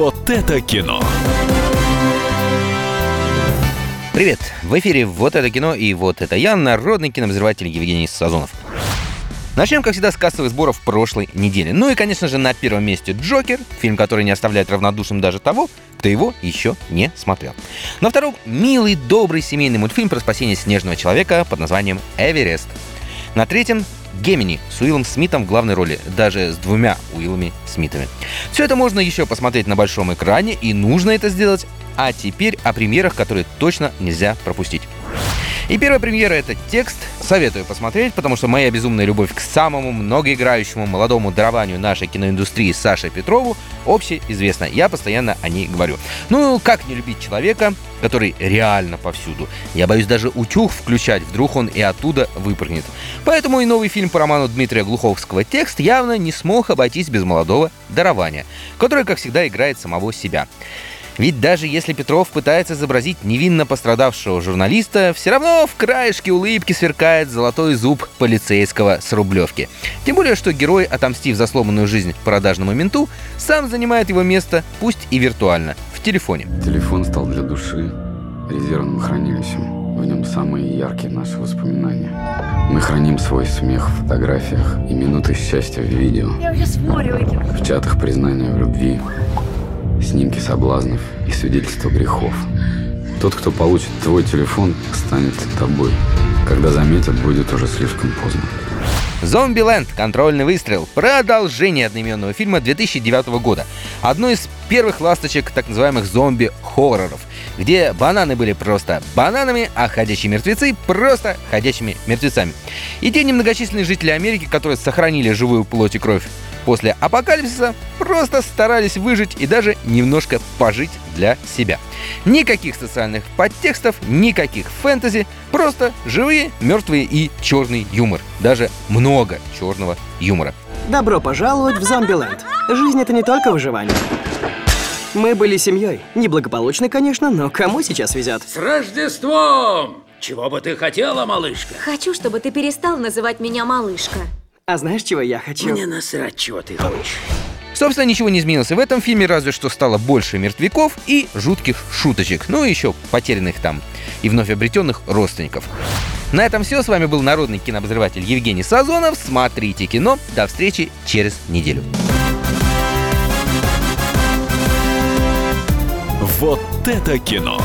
Вот это кино. Привет! В эфире «Вот это кино» и «Вот это я», народный кинообозреватель Евгений Сазонов. Начнем, как всегда, с кассовых сборов прошлой недели. Ну и, конечно же, на первом месте «Джокер», фильм, который не оставляет равнодушным даже того, кто его еще не смотрел. На втором — милый, добрый семейный мультфильм про спасение снежного человека под названием «Эверест». На третьем Гемини с Уиллом Смитом в главной роли, даже с двумя Уиллами Смитами. Все это можно еще посмотреть на большом экране, и нужно это сделать. А теперь о премьерах, которые точно нельзя пропустить. И первая премьера — это текст. Советую посмотреть, потому что моя безумная любовь к самому многоиграющему молодому дарованию нашей киноиндустрии Саше Петрову общеизвестна. Я постоянно о ней говорю. Ну, как не любить человека, который реально повсюду? Я боюсь даже утюг включать, вдруг он и оттуда выпрыгнет. Поэтому и новый фильм по роману Дмитрия Глуховского «Текст» явно не смог обойтись без молодого дарования, который, как всегда, играет самого себя. Ведь даже если Петров пытается изобразить невинно пострадавшего журналиста, все равно в краешке улыбки сверкает золотой зуб полицейского с Рублевки. Тем более, что герой, отомстив за сломанную жизнь продажному менту, сам занимает его место, пусть и виртуально, в телефоне. Телефон стал для души резервным хранилищем. В нем самые яркие наши воспоминания. Мы храним свой смех в фотографиях и минуты счастья в видео. Я уже спорю этим. В чатах признания в любви, снимки соблазнов и свидетельства грехов. Тот, кто получит твой телефон, станет тобой. Когда заметят, будет уже слишком поздно. «Зомбиленд. Контрольный выстрел» — продолжение одноименного фильма 2009 года. Одно из первых ласточек так называемых зомби-хорроров, где бананы были просто бананами, а ходячие мертвецы — просто ходячими мертвецами. И те немногочисленные жители Америки, которые сохранили живую плоть и кровь после апокалипсиса, просто старались выжить и даже немножко пожить для себя. Никаких социальных подтекстов, никаких фэнтези, просто живые, мертвые и черный юмор. Даже много черного юмора. Добро пожаловать в Зомбиленд. Жизнь — это не только выживание. Мы были семьей. Неблагополучной, конечно, но кому сейчас везет? С Рождеством! Чего бы ты хотела, малышка? Хочу, чтобы ты перестал называть меня малышка. А знаешь, чего я хочу? Мне насрать, чего ты хочешь. Собственно, ничего не изменилось и в этом фильме, разве что стало больше мертвяков и жутких шуточек. Ну и еще потерянных там и вновь обретенных родственников. На этом все. С вами был народный кинообозреватель Евгений Сазонов. Смотрите кино. До встречи через неделю. Вот это кино!